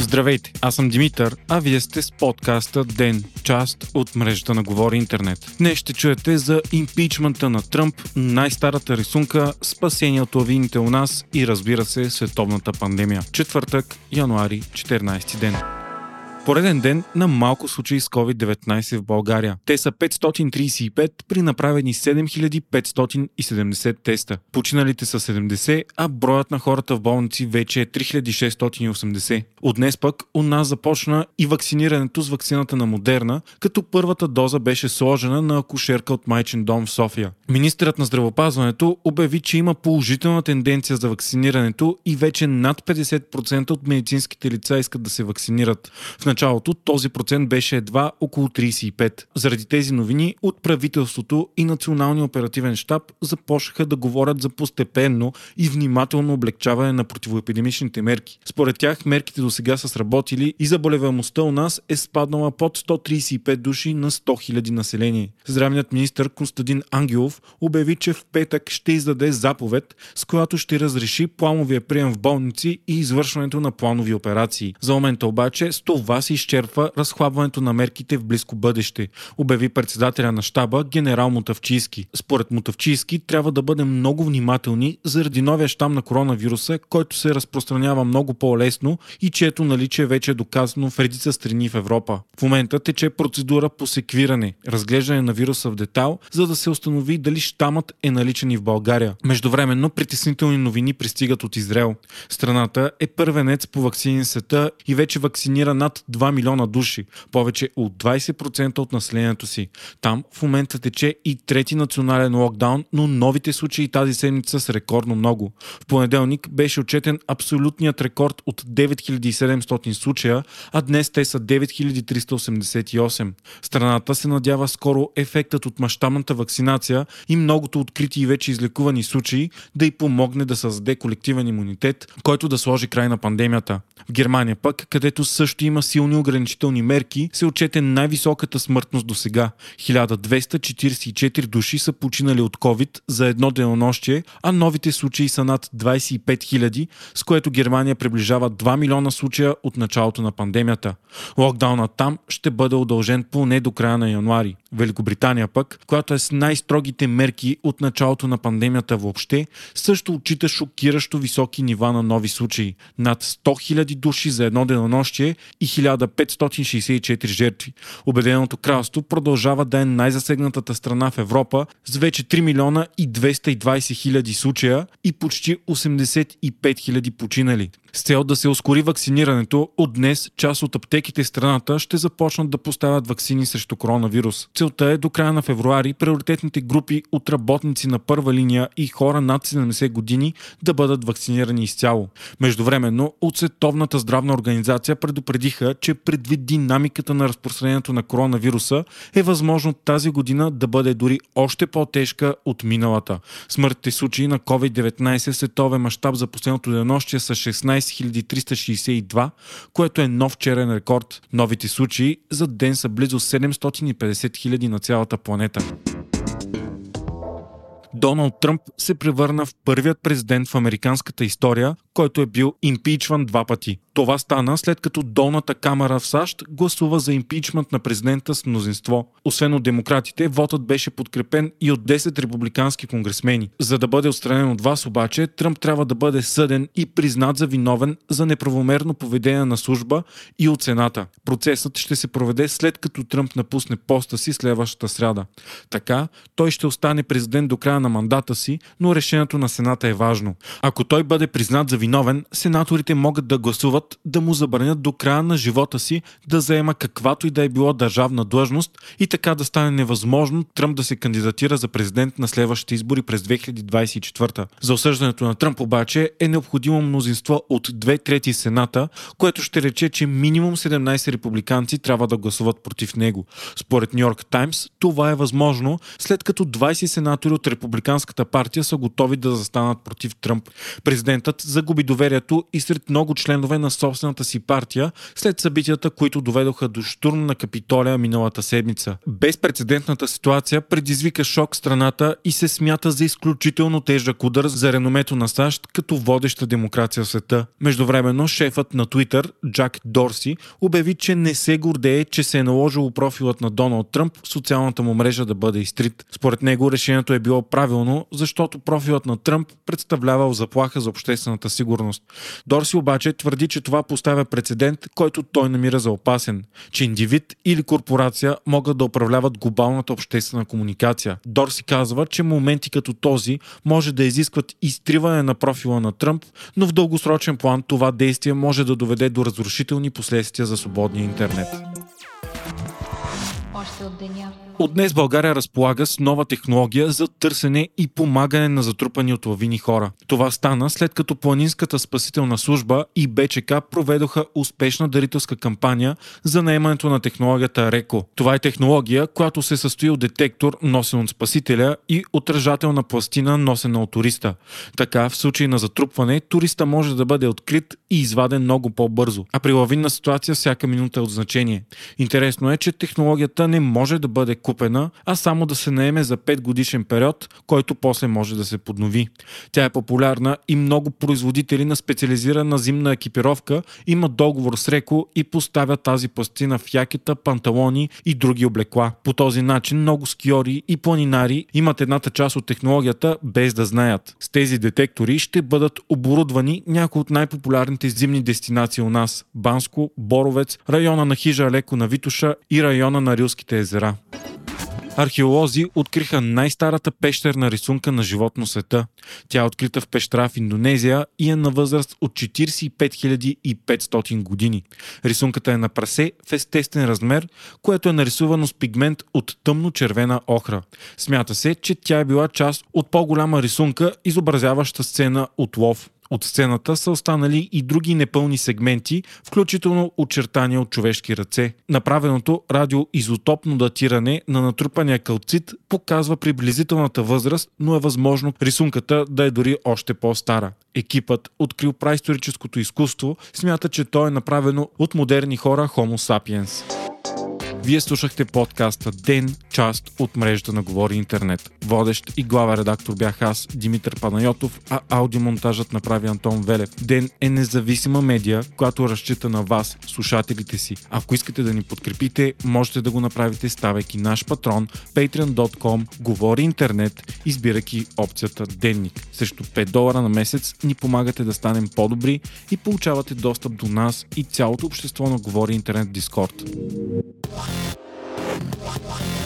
Здравейте, аз съм Димитър, а вие сте с подкаста Ден, част от мрежата на Говори Интернет. Днес ще чуете за импичмента на Тръмп, най-старата рисунка, спасението авините у нас и разбира се световната пандемия. Четвъртък, януари, 14 ден. Пореден ден на малко случаи с COVID-19 в България. Те са 535 при направени 7570 теста. Починалите са 70, а броят на хората в болници вече е 3680. От днес пък у нас започна и вакцинирането с вакцината на Модерна, като първата доза беше сложена на акушерка от Майчин дом в София. Министърът на здравопазването обяви, че има положителна тенденция за вакцинирането и вече над 50% от медицинските лица искат да се вакцинират. В началото този процент беше едва около 35. Заради тези новини от правителството и Националния оперативен штаб започнаха да говорят за постепенно и внимателно облегчаване на противоепидемичните мерки. Според тях мерките до сега са сработили и заболеваемостта у нас е спаднала под 135 души на 100 000 население. Здравният министр Константин Ангелов обяви, че в петък ще издаде заповед, с която ще разреши плановия прием в болници и извършването на планови операции. За момента обаче с това се изчерпва разхлабването на мерките в близко бъдеще, обяви председателя на щаба генерал Мотавчийски. Според Мотавчийски трябва да бъдем много внимателни заради новия щам на коронавируса, който се разпространява много по-лесно и чието наличие вече е доказано в редица страни в Европа. В момента тече процедура по секвиране, разглеждане на вируса в детал, за да се установи дали щамът е наличен и в България. Междувременно притеснителни новини пристигат от Израел. Страната е първенец по вакцини света и вече вакцинира над 2 милиона души, повече от 20% от населението си. Там в момента тече и трети национален локдаун, но новите случаи тази седмица са рекордно много. В понеделник беше отчетен абсолютният рекорд от 9700 случая, а днес те са 9388. Страната се надява скоро ефектът от мащабната вакцинация и многото открити и вече излекувани случаи да й помогне да създаде колективен имунитет, който да сложи край на пандемията. В Германия пък, където също има силни ограничителни мерки, се отчете най-високата смъртност до сега. 1244 души са починали от COVID за едно денонощие, а новите случаи са над 25 000, с което Германия приближава 2 милиона случая от началото на пандемията. Локдаунът там ще бъде удължен поне до края на януари. Великобритания пък, която е с най-строгите мерки от началото на пандемията въобще, също отчита шокиращо високи нива на нови случаи. Над 100 000 души за едно денонощие и 1564 жертви. Обединеното кралство продължава да е най-засегнатата страна в Европа с вече 3 милиона и 220 хиляди случая и почти 85 хиляди починали. С цел да се ускори вакцинирането, от днес част от аптеките в страната ще започнат да поставят вакцини срещу коронавирус. Целта е до края на февруари приоритетните групи от работници на първа линия и хора над 70 години да бъдат вакцинирани изцяло. Междувременно от Световната здравна организация предупредиха, че предвид динамиката на разпространението на коронавируса е възможно тази година да бъде дори още по-тежка от миналата. Смъртните случаи на COVID-19 в световен мащаб за последното денонощие са 16 362, което е нов черен рекорд. Новите случаи за ден са близо 750 хиляди на цялата планета. Доналд Тръмп се превърна в първият президент в американската история, който е бил импичван два пъти. Това стана след като долната камера в САЩ гласува за импичмент на президента с мнозинство. Освен от демократите, вотът беше подкрепен и от 10 републикански конгресмени. За да бъде отстранен от вас обаче, Тръмп трябва да бъде съден и признат за виновен за неправомерно поведение на служба и от Сената. Процесът ще се проведе след като Тръмп напусне поста си следващата сряда. Така, той ще остане президент до края на мандата си, но решението на Сената е важно. Ако той бъде признат за виновен, сенаторите могат да гласуват да му забранят до края на живота си да заема каквато и да е било държавна длъжност и така да стане невъзможно Тръмп да се кандидатира за президент на следващите избори през 2024. За осъждането на Тръмп обаче е необходимо мнозинство от две трети Сената, което ще рече, че минимум 17 републиканци трябва да гласуват против него. Според Нью Йорк Таймс това е възможно след като 20 сенатори от републиканците републиканската партия са готови да застанат против Тръмп. Президентът загуби доверието и сред много членове на собствената си партия след събитията, които доведоха до штурм на Капитолия миналата седмица. Безпредседентната ситуация предизвика шок страната и се смята за изключително тежък удар за реномето на САЩ като водеща демокрация в света. Междувременно шефът на Twitter, Джак Дорси, обяви, че не се гордее, че се е наложило профилът на Доналд Тръмп в социалната му мрежа да бъде изтрит. Според него решението е било правилно, защото профилът на Тръмп представлявал заплаха за обществената сигурност. Дорси обаче твърди, че това поставя прецедент, който той намира за опасен, че индивид или корпорация могат да управляват глобалната обществена комуникация. Дорси казва, че моменти като този може да изискват изтриване на профила на Тръмп, но в дългосрочен план това действие може да доведе до разрушителни последствия за свободния интернет. Още от деня. От днес България разполага с нова технология за търсене и помагане на затрупани от лавини хора. Това стана след като Планинската спасителна служба и БЧК проведоха успешна дарителска кампания за наемането на технологията РЕКО. Това е технология, която се състои от детектор, носен от спасителя и отражателна пластина, носена от туриста. Така, в случай на затрупване, туриста може да бъде открит и изваден много по-бързо. А при лавинна ситуация всяка минута е от значение. Интересно е, че технологията не може да бъде купена, а само да се наеме за 5 годишен период, който после може да се поднови. Тя е популярна и много производители на специализирана зимна екипировка имат договор с Реко и поставят тази пластина в якета, панталони и други облекла. По този начин много скиори и планинари имат едната част от технологията без да знаят. С тези детектори ще бъдат оборудвани някои от най-популярните зимни дестинации у нас – Банско, Боровец, района на Хижа Леко на Витуша и района на Рилските езера. Археолози откриха най-старата пещерна рисунка на животно света. Тя е открита в пещера в Индонезия и е на възраст от 45 500 години. Рисунката е на прасе в естествен размер, което е нарисувано с пигмент от тъмно-червена охра. Смята се, че тя е била част от по-голяма рисунка, изобразяваща сцена от лов. От сцената са останали и други непълни сегменти, включително очертания от човешки ръце. Направеното радиоизотопно датиране на натрупания калцит показва приблизителната възраст, но е възможно рисунката да е дори още по-стара. Екипът, открил праисторическото изкуство, смята, че то е направено от модерни хора Homo sapiens. Вие слушахте подкаста Ден, част от мрежата на Говори Интернет. Водещ и глава редактор бях аз, Димитър Панайотов, а аудиомонтажът направи Антон Велев. Ден е независима медия, която разчита на вас, слушателите си. Ако искате да ни подкрепите, можете да го направите ставайки наш патрон patreon.com Говори Интернет, избирайки опцията Денник. Срещу 5 долара на месец ни помагате да станем по-добри и получавате достъп до нас и цялото общество на Говори Интернет Дискорд. One, Yeah.